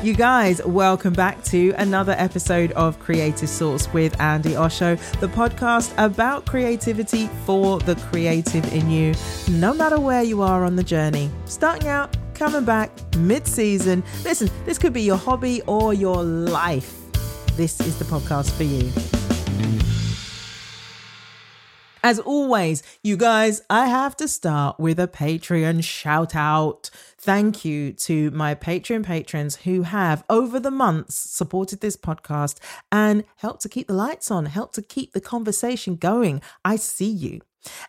You guys, welcome back to another episode of Creative Source with Andi Osho, the podcast about creativity for the creative in you, no matter where you are on the journey. Starting out, coming back, mid season. Listen, this could be your hobby or your life. This is the podcast for you. As always, you guys, I have to start with a Patreon shout out. Thank you to my Patreon patrons who have, over the months, supported this podcast and helped to keep the lights on, helped to keep the conversation going. I see you.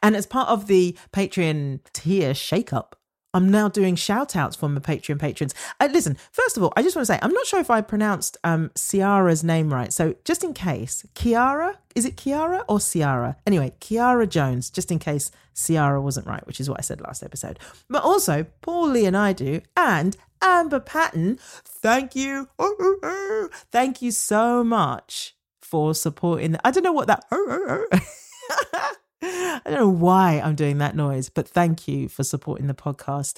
And as part of the Patreon tier shakeup, I'm now doing shout outs for my Patreon patrons. Uh, listen, first of all, I just want to say I'm not sure if I pronounced um, Ciara's name right. So just in case, Kiara, is it Kiara or Ciara? Anyway, Kiara Jones, just in case Ciara wasn't right, which is what I said last episode. But also, Paul Leonardo and I do, and Amber Patton, thank you. Thank you so much for supporting. I don't know what that. I don't know why I'm doing that noise, but thank you for supporting the podcast.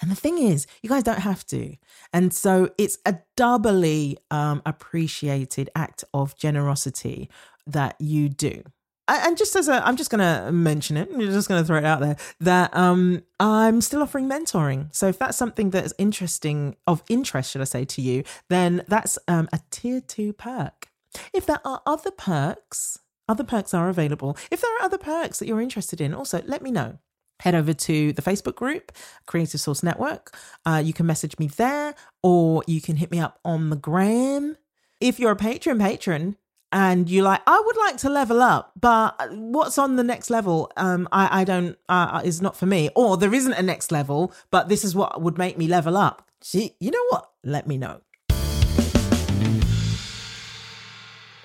And the thing is, you guys don't have to. And so it's a doubly um, appreciated act of generosity that you do. And just as a, I'm just going to mention it, I'm just going to throw it out there that um, I'm still offering mentoring. So if that's something that is interesting, of interest, should I say, to you, then that's um, a tier two perk. If there are other perks, other perks are available. If there are other perks that you're interested in, also let me know. Head over to the Facebook group, Creative Source Network. Uh, you can message me there or you can hit me up on the gram. If you're a Patreon patron and you're like, I would like to level up, but what's on the next level? Um, I, I don't, uh, is not for me. Or there isn't a next level, but this is what would make me level up. Gee, you know what? Let me know.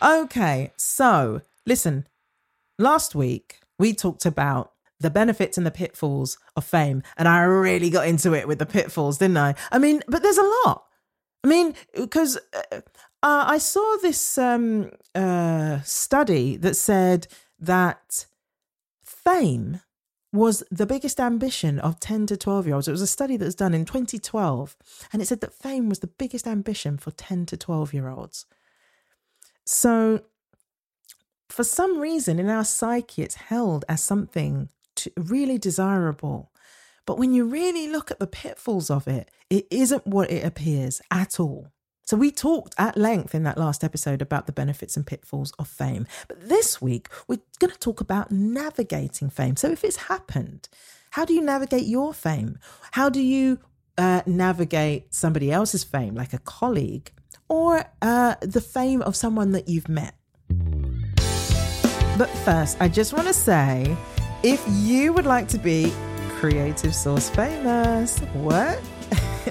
Okay, so listen, last week we talked about the benefits and the pitfalls of fame, and I really got into it with the pitfalls, didn't I? I mean, but there's a lot. I mean, because uh, uh, I saw this um, uh, study that said that fame was the biggest ambition of 10 to 12 year olds. It was a study that was done in 2012, and it said that fame was the biggest ambition for 10 to 12 year olds. So, for some reason in our psyche, it's held as something to, really desirable. But when you really look at the pitfalls of it, it isn't what it appears at all. So, we talked at length in that last episode about the benefits and pitfalls of fame. But this week, we're going to talk about navigating fame. So, if it's happened, how do you navigate your fame? How do you uh, navigate somebody else's fame, like a colleague, or uh, the fame of someone that you've met? But first, I just want to say if you would like to be Creative Source Famous. What?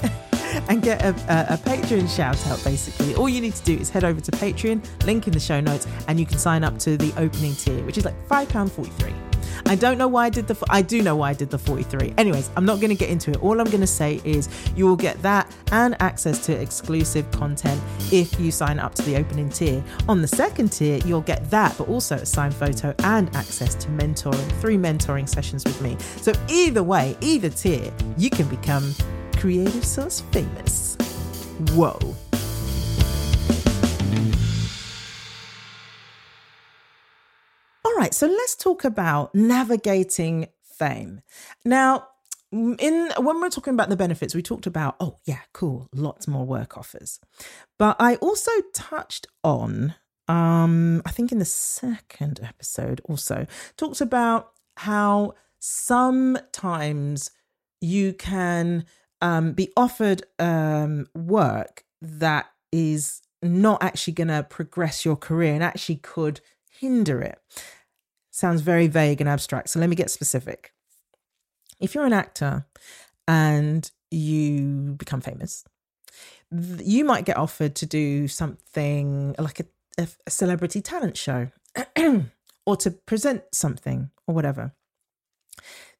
and get a, a, a Patreon shout out basically. All you need to do is head over to Patreon, link in the show notes, and you can sign up to the opening tier, which is like £5.43. I don't know why I did the. I do know why I did the 43. Anyways, I'm not going to get into it. All I'm going to say is you will get that and access to exclusive content if you sign up to the opening tier. On the second tier, you'll get that, but also a signed photo and access to mentoring, three mentoring sessions with me. So either way, either tier, you can become Creative Source famous. Whoa. Right, so let's talk about navigating fame. Now, in when we're talking about the benefits, we talked about, oh yeah, cool, lots more work offers. But I also touched on um I think in the second episode also talked about how sometimes you can um, be offered um, work that is not actually going to progress your career and actually could hinder it. Sounds very vague and abstract. So let me get specific. If you're an actor and you become famous, you might get offered to do something like a, a celebrity talent show or to present something or whatever.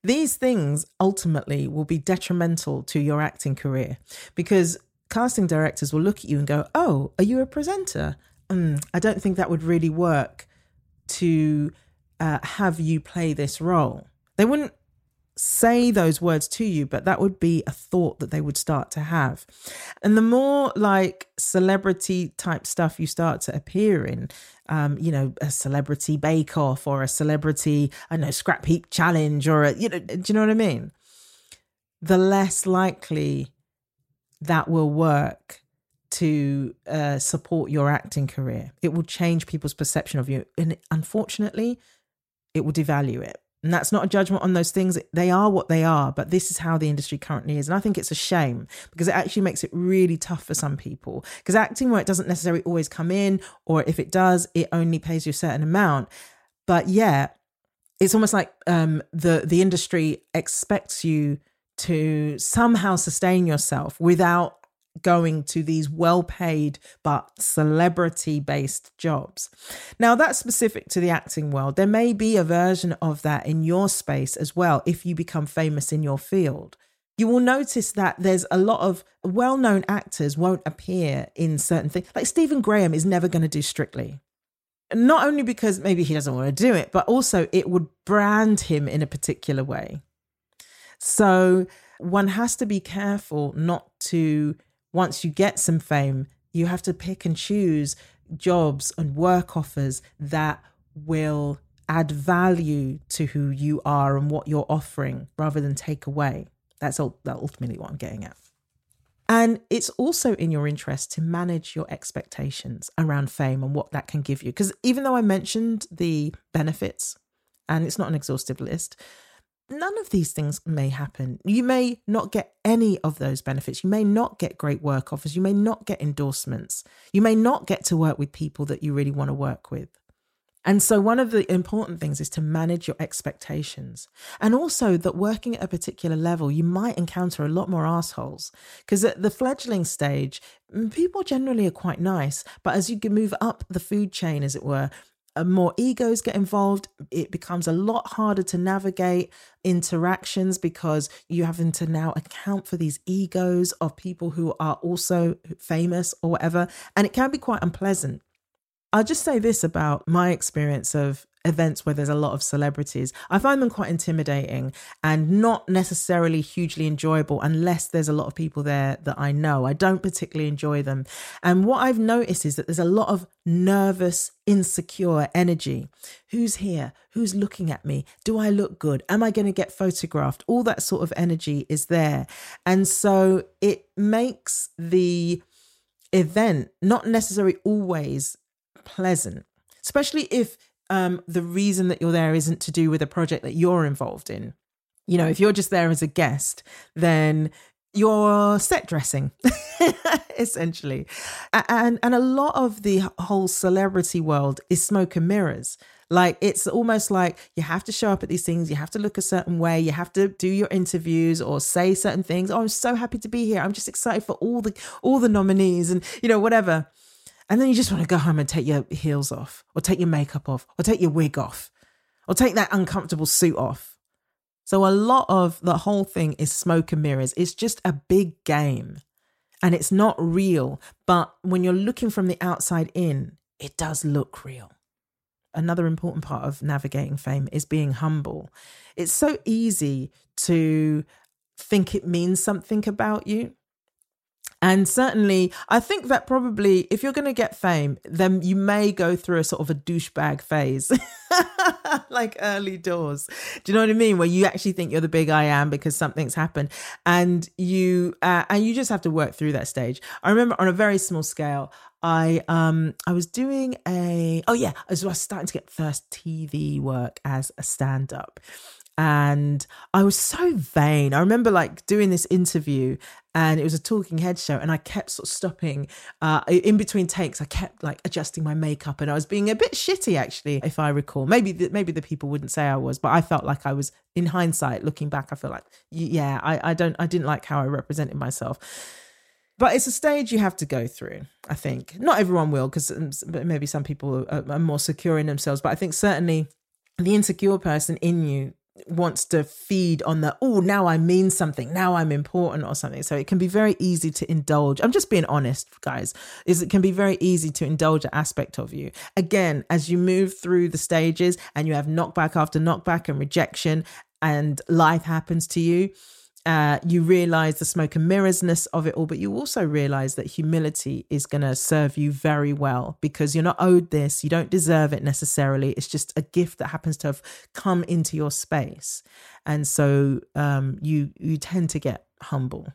These things ultimately will be detrimental to your acting career because casting directors will look at you and go, Oh, are you a presenter? Mm, I don't think that would really work to uh, have you play this role. They wouldn't say those words to you, but that would be a thought that they would start to have. And the more like celebrity type stuff you start to appear in, um, you know, a celebrity bake off or a celebrity, I know, scrap heap challenge or a, you know, do you know what I mean? The less likely that will work to uh, support your acting career. It will change people's perception of you. And unfortunately, it will devalue it. And that's not a judgment on those things. They are what they are, but this is how the industry currently is. And I think it's a shame because it actually makes it really tough for some people. Because acting work doesn't necessarily always come in, or if it does, it only pays you a certain amount. But yeah, it's almost like um, the the industry expects you to somehow sustain yourself without going to these well paid but celebrity based jobs. Now, that's specific to the acting world. There may be a version of that in your space as well if you become famous in your field. You will notice that there's a lot of well known actors won't appear in certain things. Like Stephen Graham is never going to do Strictly. Not only because maybe he doesn't want to do it, but also it would brand him in a particular way. So one has to be careful not to once you get some fame, you have to pick and choose jobs and work offers that will add value to who you are and what you're offering rather than take away. That's ultimately what I'm getting at. And it's also in your interest to manage your expectations around fame and what that can give you. Because even though I mentioned the benefits, and it's not an exhaustive list, none of these things may happen. You may not get any of those benefits. You may not get great work offers. You may not get endorsements. You may not get to work with people that you really want to work with. And so, one of the important things is to manage your expectations. And also, that working at a particular level, you might encounter a lot more assholes. Because at the fledgling stage, mm, people generally are quite nice. But as you move up the food chain, as it were, more egos get involved, it becomes a lot harder to navigate interactions because you having to now account for these egos of people who are also famous or whatever. And it can be quite unpleasant. I'll just say this about my experience of events where there's a lot of celebrities. I find them quite intimidating and not necessarily hugely enjoyable unless there's a lot of people there that I know. I don't particularly enjoy them. And what I've noticed is that there's a lot of nervous, insecure energy. Who's here? Who's looking at me? Do I look good? Am I going to get photographed? All that sort of energy is there. And so it makes the event not necessarily always pleasant especially if um, the reason that you're there isn't to do with a project that you're involved in. You know, if you're just there as a guest, then you're set dressing essentially and and a lot of the whole celebrity world is smoke and mirrors Like it's almost like you have to show up at these things, you have to look a certain way, you have to do your interviews or say certain things. Oh, I'm so happy to be here. I'm just excited for all the all the nominees and you know whatever. And then you just want to go home and take your heels off or take your makeup off or take your wig off or take that uncomfortable suit off. So a lot of the whole thing is smoke and mirrors. It's just a big game and it's not real. But when you're looking from the outside in, it does look real another important part of navigating fame is being humble. It's so easy to think it means something about you. And certainly, I think that probably if you're going to get fame, then you may go through a sort of a douchebag phase, like early doors. Do you know what I mean? Where you actually think you're the big I am because something's happened, and you uh, and you just have to work through that stage. I remember on a very small scale, I um I was doing a oh yeah, I was starting to get first TV work as a stand up. And I was so vain. I remember like doing this interview and it was a talking head show and I kept sort of stopping uh, in between takes. I kept like adjusting my makeup and I was being a bit shitty actually, if I recall. Maybe the, maybe the people wouldn't say I was, but I felt like I was in hindsight looking back. I feel like yeah, I, I don't I didn't like how I represented myself but it's a stage you have to go through i think not everyone will because um, maybe some people are, are, more secure in themselves but i think certainly the insecure person in you wants to feed on the oh now i mean something. Now i'm important or something. So it can be very easy to indulge. I'm just being honest guys is it can be very easy to indulge an aspect of you. Again as you move through the stages and you have knockback after knockback and rejection and life happens to you uh, you realize the smoke and mirrorsness of it all, but you also realize that humility is going to serve you very well because you're not owed this. You don't deserve it necessarily. It's just a gift that happens to have come into your space. And so um, you, you tend to get humble.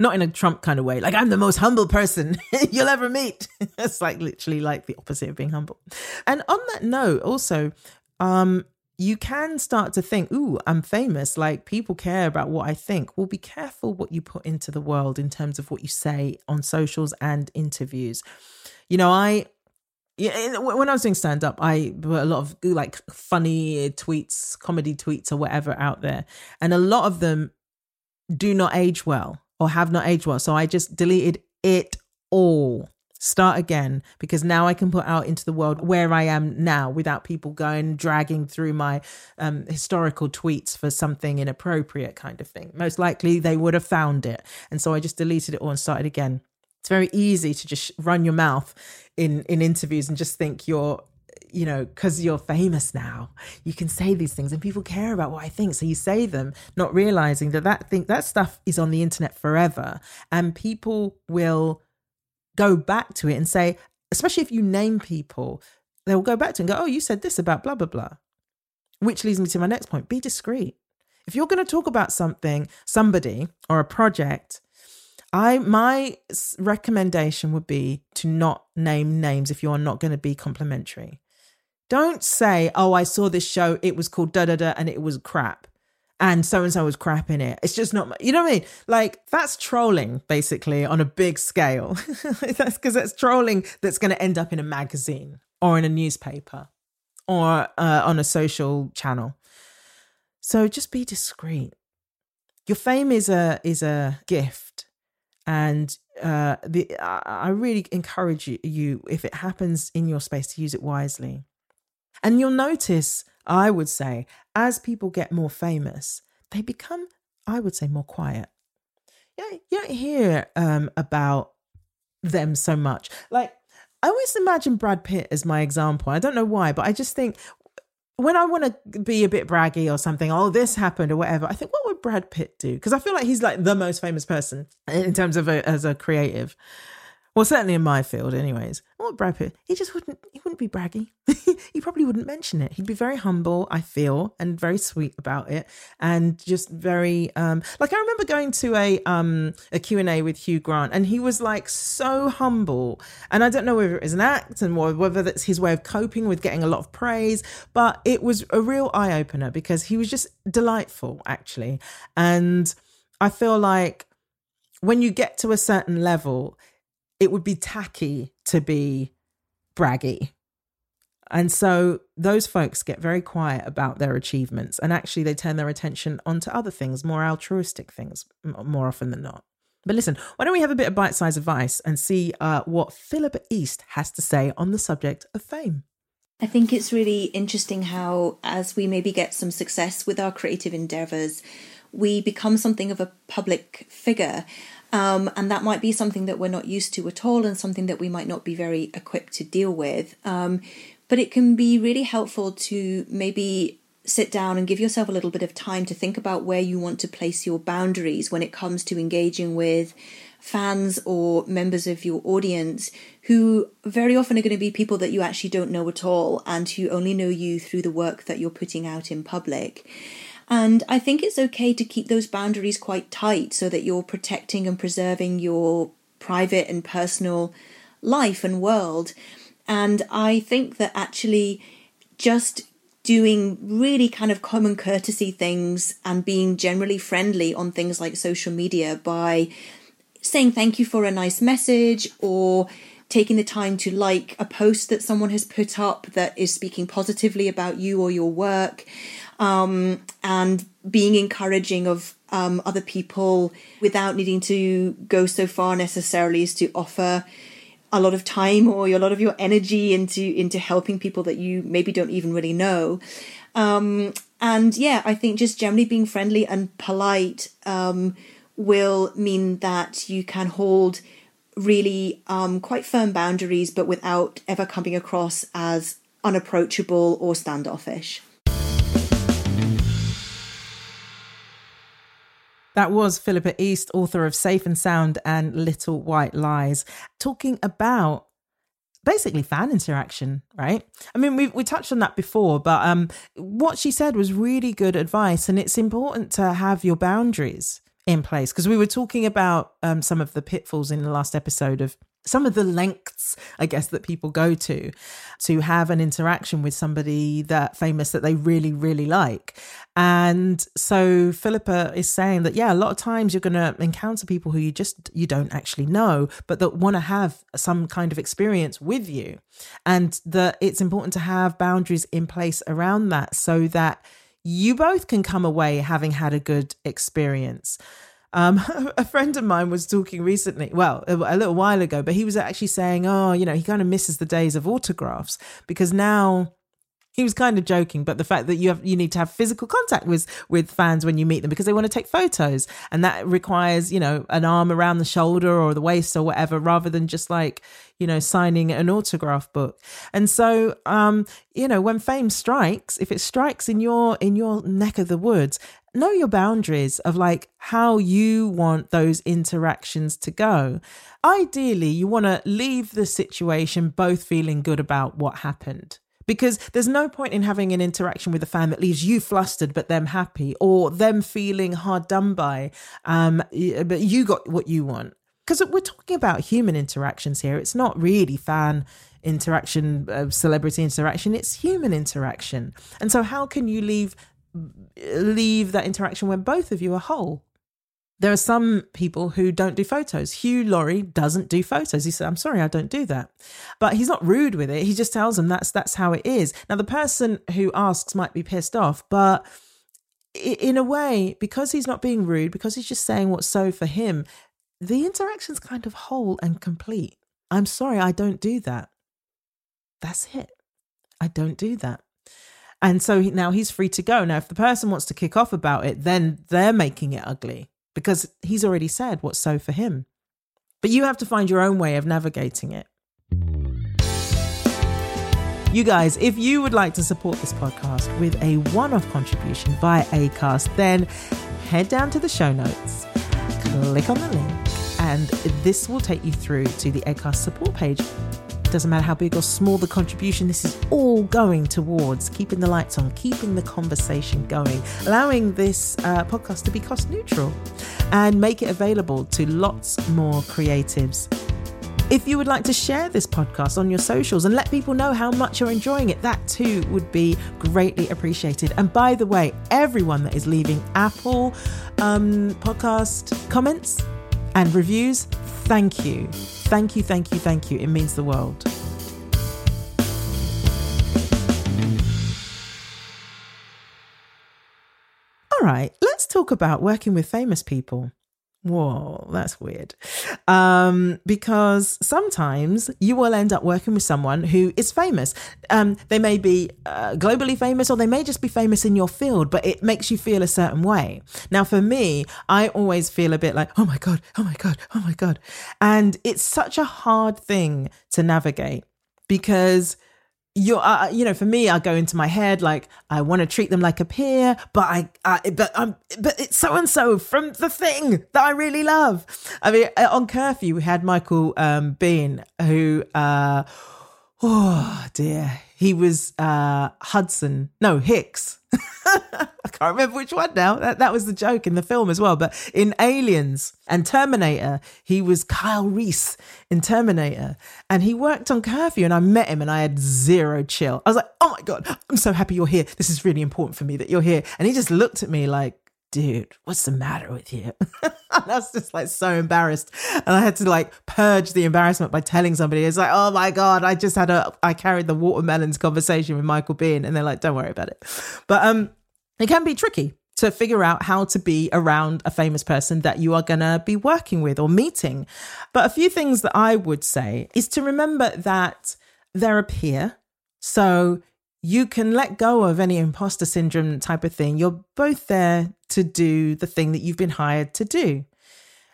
Not in a Trump kind of way, like I'm the most humble person you'll ever meet. it's like literally like the opposite of being humble. And on that note, also, um, you can start to think, ooh, I'm famous. Like people care about what I think. Well, be careful what you put into the world in terms of what you say on socials and interviews. You know, I when I was doing stand up, I put a lot of like funny tweets, comedy tweets, or whatever out there, and a lot of them do not age well or have not aged well. So I just deleted it all start again because now I can put out into the world where I am now without people going dragging through my um, historical tweets for something inappropriate kind of thing. Most likely they would have found it. And so I just deleted it all and started again. It's very easy to just run your mouth in in interviews and just think you're you know, because you're famous now, you can say these things and people care about what I think. So you say them, not realizing that that thing, that stuff is on the internet forever and people will go back to it and say, especially if you name people, they'll go back to and go, oh, you said this about blah, blah, blah. Which leads me to my next point be discreet. If you're going to talk about something, somebody, or a project, I my recommendation would be to not name names if you are not going to be complimentary. Don't say, "Oh, I saw this show. It was called da da da, and it was crap." And so and so was crap in it. It's just not, you know what I mean? Like that's trolling basically on a big scale. that's because that's trolling that's going to end up in a magazine or in a newspaper or uh, on a social channel. So just be discreet. Your fame is a is a gift, and uh, the I really encourage you, you if it happens in your space to use it wisely. And you'll notice I would say, as people get more famous, they become, I would say, more quiet. You, you don't hear um, about them so much. Like, I always imagine Brad Pitt as my example. I don't know why, but I just think when I want to be a bit braggy or something, oh, this happened or whatever, I think, what would Brad Pitt do? Because I feel like he's like the most famous person in terms of a, as a creative. Well, certainly in my field, anyways. What Brad Pitt? He just wouldn't. He wouldn't be braggy. he probably wouldn't mention it. He'd be very humble, I feel, and very sweet about it, and just very um like I remember going to a um a Q and A with Hugh Grant, and he was like so humble, and I don't know whether it was an act and whether that's his way of coping with getting a lot of praise, but it was a real eye opener because he was just delightful, actually, and I feel like when you get to a certain level it would be tacky to be braggy. And so those folks get very quiet about their achievements and actually they turn their attention onto other things, more altruistic things, more often than not. But listen, why don't we have a bit of bite sized advice and see uh, what Philippa East has to say on the subject of fame? I think it's really interesting how, as we maybe get some success with our creative endeavors, we become something of a public figure. Um, and that might be something that we're not used to at all and something that we might not be very equipped to deal with. Um, but it can be really helpful to maybe sit down and give yourself a little bit of time to think about where you want to place your boundaries when it comes to engaging with fans or members of your audience who very often are going to be people that you actually don't know at all and who only know you through the work that you're putting out in public. And I think it's okay to keep those boundaries quite tight so that you're protecting and preserving your private and personal life and world. And I think that actually just doing really kind of common courtesy things and being generally friendly on things like social media by saying thank you for a nice message or taking the time to like a post that someone has put up that is speaking positively about you or your work um, and being encouraging of um, other people without needing to go so far necessarily as to offer a lot of time or a lot of your energy into into helping people that you maybe don't even really know. Um, and yeah i think just generally being friendly and polite um, will mean that you can hold really um, quite firm boundaries but without ever coming across as unapproachable or standoffish That was Philippa East, author of Safe and Sound and Little White Lies, talking about basically fan interaction, right? I mean, we we touched on that before, but um, what she said was really good advice, and it's important to have your boundaries in place because we were talking about um, some of the pitfalls in the last episode of some of the lengths i guess that people go to to have an interaction with somebody that famous that they really really like. And so philippa is saying that yeah a lot of times you're going to encounter people who you just you don't actually know but that want to have some kind of experience with you. And that it's important to have boundaries in place around that so that you both can come away having had a good experience um, a friend of mine was talking recently, well, a, a little while ago, but he was actually saying, oh, you know, he kind of misses the days of autographs because now he was kind of joking, but the fact that you have you need to have physical contact with with fans when you meet them because they want to take photos, and that requires you know an arm around the shoulder or the waist or whatever, rather than just like you know signing an autograph book. And so, um, you know, when fame strikes, if it strikes in your in your neck of the woods, know your boundaries of like how you want those interactions to go. Ideally, you want to leave the situation both feeling good about what happened because there's no point in having an interaction with a fan that leaves you flustered but them happy or them feeling hard done by um but you got what you want. Because we're talking about human interactions here. It's not really fan interaction uh, celebrity interaction. It's human interaction. And so how can you leave leave that interaction when both of you are whole there are some people who don't do photos. Hugh Laurie doesn't do photos. He said, "I'm sorry, I don't do that," but he's not rude with it. He just tells them that's that's how it is. Now, the person who asks might be pissed off, but in a way, because he's not being rude, because he's just saying what's so for him, the interaction's kind of whole and complete. I'm sorry, I don't do that. That's it. I don't do that. And so now he's free to go. Now, if the person wants to kick off about it, then they're making it ugly because he's already said what's so for him. But you have to find your own way of navigating it. You guys, if you would like to support this podcast with a one off contribution via ACAST, then head down to the show notes, click on the link, and this will take you through to the ACAST support page doesn't matter how big or small the contribution, this is all going towards keeping the lights on, keeping the conversation going, allowing this uh, podcast to be cost neutral and make it available to lots more creatives. If you would like to share this podcast on your socials and let people know how much you're enjoying it, that too would be greatly appreciated. And by the way, everyone that is leaving Apple um, podcast comments and reviews, thank you. Thank you, thank you, thank you. It means the world. All right, let's talk about working with famous people. Whoa, that's weird. Um, because sometimes you will end up working with someone who is famous. Um, they may be uh, globally famous or they may just be famous in your field, but it makes you feel a certain way. Now, for me, I always feel a bit like, oh my God, oh my God, oh my God. And it's such a hard thing to navigate because you're uh, you know for me i go into my head like i want to treat them like a peer but i, I but i'm but it's so and so from the thing that i really love. I mean uh, on curfew we had michael um Biehn who uh oh dear he was uh hudson no hicks I can't remember which one now. That, that was the joke in the film as well. But in Aliens and Terminator, he was Kyle Reese in Terminator. And he worked on Curfew and I met him and I had zero chill. I was like, oh my God, I'm so happy you're here. This is really important for me that you're here. And he just looked at me like, dude, what's the matter with you? I was just like so embarrassed. And I had to like purge the embarrassment by telling somebody, it's like, oh my God, I just had a, I carried the watermelons conversation with Michael Biehn. And they're like, don't worry about it. But um, it can be tricky to figure out how to be around a famous person that you are going to be working with or meeting. But a few things that I would say is to remember that they're a peer. So you can let go of any imposter syndrome type of thing. You're both there to do the thing that you've been hired to do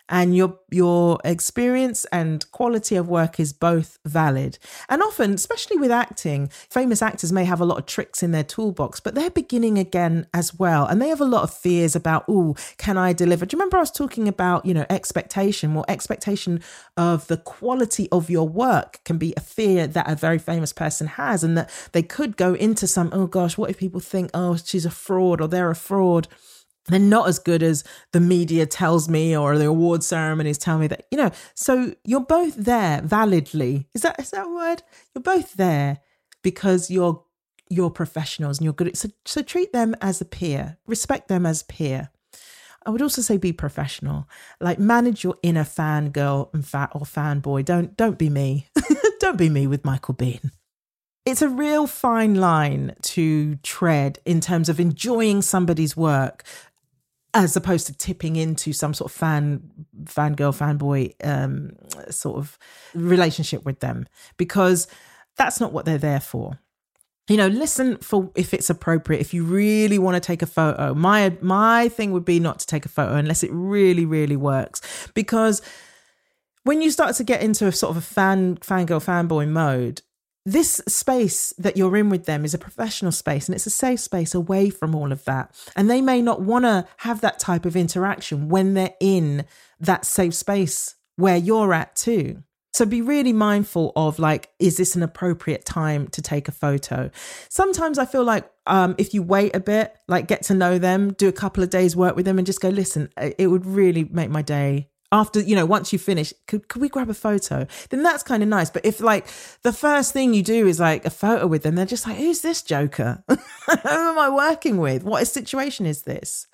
and your your experience and quality of work is both valid. And often especially with acting famous actors may have a lot of tricks in their toolbox but they're beginning again as well. And they have a lot of fears about oh can i deliver? Do you remember i was talking about you know expectation? Well expectation of the quality of your work can be a fear that a very famous person has and that they could go into some oh gosh what if people think oh she's a fraud or they're a fraud they're not as good as the media tells me or the award ceremonies tell me that you know so you're both there validly is that is that a word you're both there because you're you're professionals and you're good so, so treat them as a peer respect them as peer I would also say be professional. Like manage your inner fangirl and fat or fanboy. Don't don't be me. don't be me with Michael Biehn. It's a real fine line to tread in terms of enjoying somebody's work as opposed to tipping into some sort of fan fangirl fanboy um, sort of relationship with them because that's not what they're there for. You know listen for if it's appropriate. If you really want to take a photo my my thing would be not to take a photo unless it really really works because when you start to get into a sort of a fan fangirl fanboy mode this space that you're in with them is a professional space and it's a safe space away from all of that. And they may not want to have that type of interaction when they're in that safe space where you're at too. So be really mindful of like, is this an appropriate time to take a photo? Sometimes I feel like um, if you wait a bit, like get to know them, do a couple of days work with them and just go, listen, it would really make my day after you know once you finish could, could we grab a photo? Then that's kind of nice. But if like the first thing you do is like a photo with them they're just like who's this joker? Who am i working with? What a situation is this?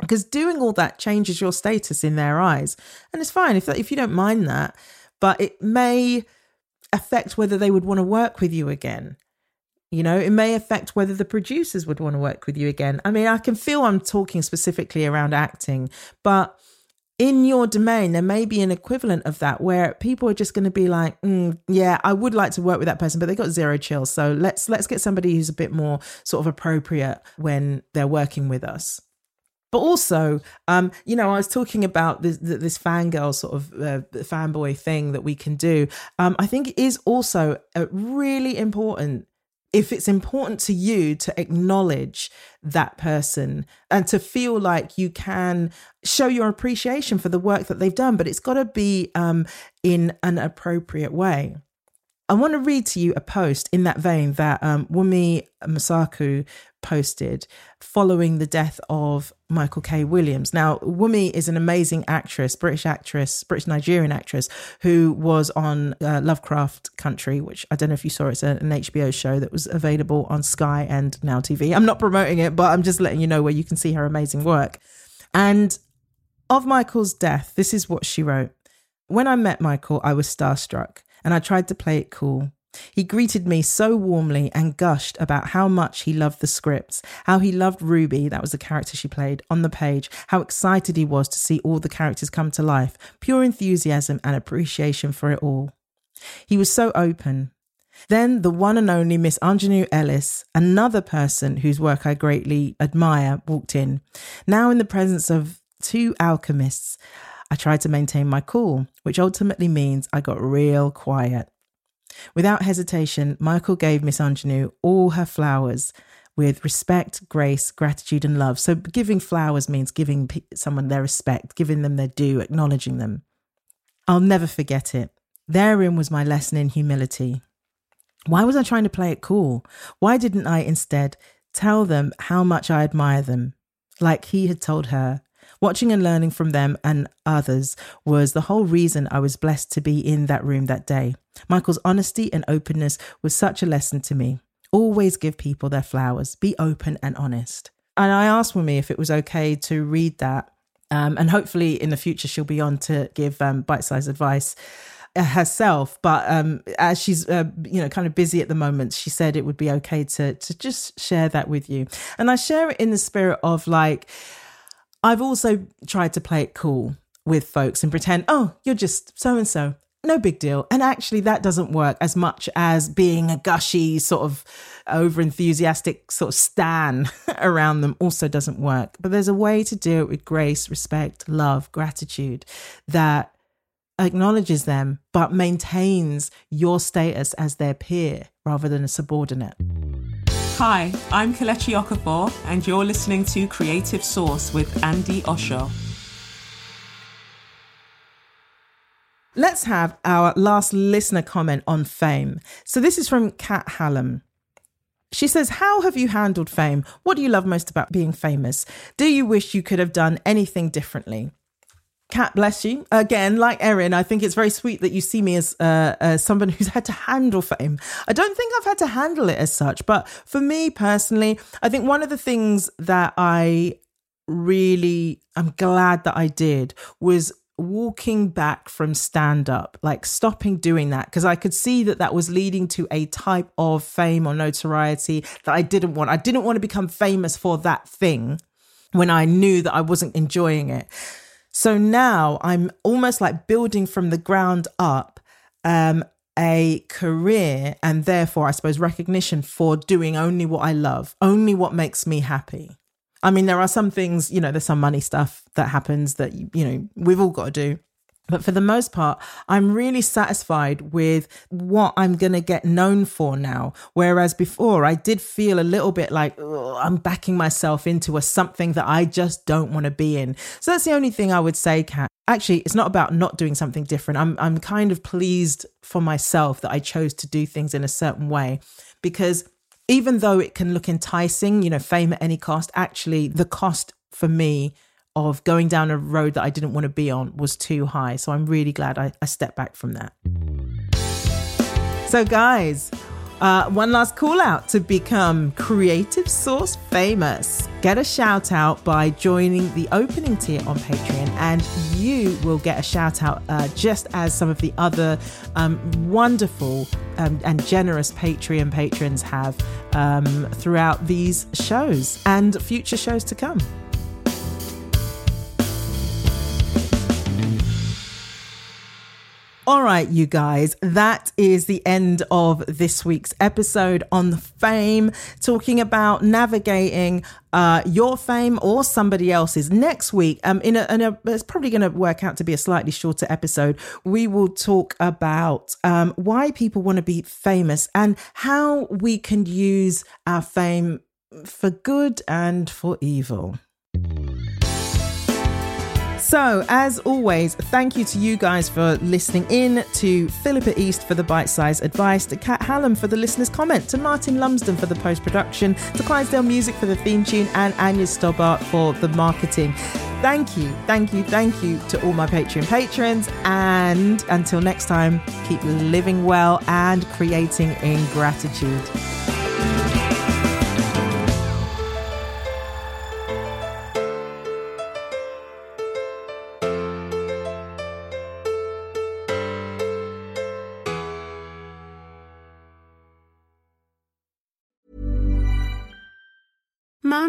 Because doing all that changes your status in their eyes. And it's fine if if you don't mind that but it may affect whether they would want to work with you again. You know, it may affect whether the producers would want to work with you again. I mean, I can feel I'm talking specifically around acting, but in your domain, there may be an equivalent of that where people are just going to be like, mm, "Yeah, I would like to work with that person, but they got zero chill. So let's let's get somebody who's a bit more sort of appropriate when they're working with us." But also, um, you know, I was talking about this this fangirl sort of uh, fanboy thing that we can do. Um, I think it is also a really important if it's important to you to acknowledge that person and to feel like you can show your appreciation for the work that they've done, but it's got to be um, in an appropriate way. I want to read to you a post in that vein that um, Wunmi Mosaku posted following the death of Michael K. Williams. Now, Wunmi is an amazing actress, British actress, British Nigerian actress, who was on uh, Lovecraft Country, which I don't know if you saw. It's an HBO show that was available on Sky and Now TV. I'm not promoting it, but I'm just letting you know where you can see her amazing work. And of Michael's death, this is what she wrote. When I met Michael, I was starstruck and I tried to play it cool. He greeted me so warmly and gushed about how much he loved the scripts, how he loved Ruby, that was the character she played, on the page, how excited he was to see all the characters come to life, pure enthusiasm and appreciation for it all. He was so open. Then the one and only Miss Aunjanue Ellis, another person whose work I greatly admire, walked in. Now in the presence of two alchemists, I tried to maintain my cool, which ultimately means I got real quiet. Without hesitation, Michael gave Miss Aunjanue all her flowers with respect, grace, gratitude, and love. So, giving flowers means giving someone their respect, giving them their due, acknowledging them. I'll never forget it. Therein was my lesson in humility. Why was I trying to play it cool? Why didn't I instead tell them how much I admire them, like he had told her? Watching and learning from them and others was the whole reason I was blessed to be in that room that day. Michael's honesty and openness was such a lesson to me. Always give people their flowers, be open and honest. And I asked Wunmi if it was okay to read that. Um, and hopefully in the future, she'll be on to give um, bite sized advice uh, herself but um, as she's uh, you know kind of busy at the moment she said it would be okay to to just share that with you and i share it in the spirit of like I've also tried to play it cool with folks and pretend, oh, you're just so and so. No big deal. And actually, that doesn't work as much as being a gushy, sort of over enthusiastic sort of stan around them also doesn't work. But there's a way to do it with grace, respect, love, gratitude that acknowledges them, but maintains your status as their peer rather than a subordinate. Hi, I'm Kelechi Okafor, and you're listening to Creative Source with Andi Osho. Let's have our last listener comment on fame. So this is from Kat Hallam. She says, How have you handled fame? What do you love most about being famous? Do you wish you could have done anything differently? Kat, bless you. Again, like Erin, I think it's very sweet that you see me as uh, someone who's had to handle fame. I don't think I've had to handle it as such, but for me personally, I think one of the things that I really I'm glad that I did was walking back from stand up, like stopping doing that, because I could see that that was leading to a type of fame or notoriety that I didn't want. I didn't want to become famous for that thing when I knew that I wasn't enjoying it. So now I'm almost like building from the ground up um, a career and therefore, I suppose, recognition for doing only what I love, only what makes me happy. I mean, there are some things, you know, there's some money stuff that happens that, you know, we've all got to do. But for the most part, I'm really satisfied with what I'm going to get known for now. Whereas before, I did feel a little bit like I'm backing myself into a something that I just don't want to be in. So that's the only thing I would say, Kat. Actually, it's not about not doing something different. I'm, I'm kind of pleased for myself that I chose to do things in a certain way because even though it can look enticing, you know, fame at any cost, actually, the cost for me of going down a road that I didn't want to be on was too high. So I'm really glad I, I stepped back from that. So, guys, uh, one last call out to become Creative Source famous. Get a shout out by joining the opening tier on Patreon, and you will get a shout out uh, just as some of the other um, wonderful um, and generous Patreon patrons have um, throughout these shows and future shows to come. All right, you guys, that is the end of this week's episode on fame, talking about navigating uh, your fame or somebody else's. Next week, um, in a, in a it's probably going to work out to be a slightly shorter episode. We will talk about um, why people want to be famous and how we can use our fame for good and for evil. So, as always, thank you to you guys for listening in, to Philippa East for the bite sized advice, to Kat Hallam for the listener's comment, to Martin Lumsden for the post production, to Clydesdale Music for the theme tune, and Anya Stobart for the marketing. Thank you, thank you, thank you to all my Patreon patrons. And until next time, keep living well and creating in gratitude. misma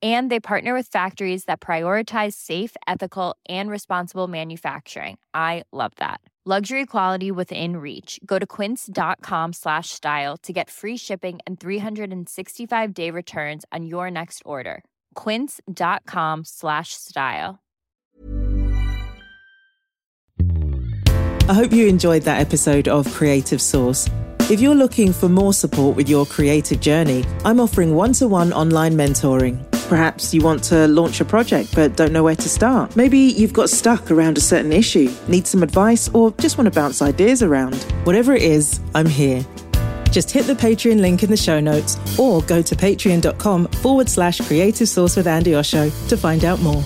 And they partner with factories that prioritize safe, ethical, and responsible manufacturing. I love that. Luxury quality within reach. Go to quince.com slash style to get free shipping and 365-day returns on your next order. quince.com slash style. I hope you enjoyed that episode of Creative Source. If you're looking for more support with your creative journey, I'm offering one to one online mentoring. Perhaps you want to launch a project but don't know where to start. Maybe you've got stuck around a certain issue, need some advice, or just want to bounce ideas around. Whatever it is, I'm here. Just hit the Patreon link in the show notes or go to patreon.com forward slash creative source with Andi Osho to find out more.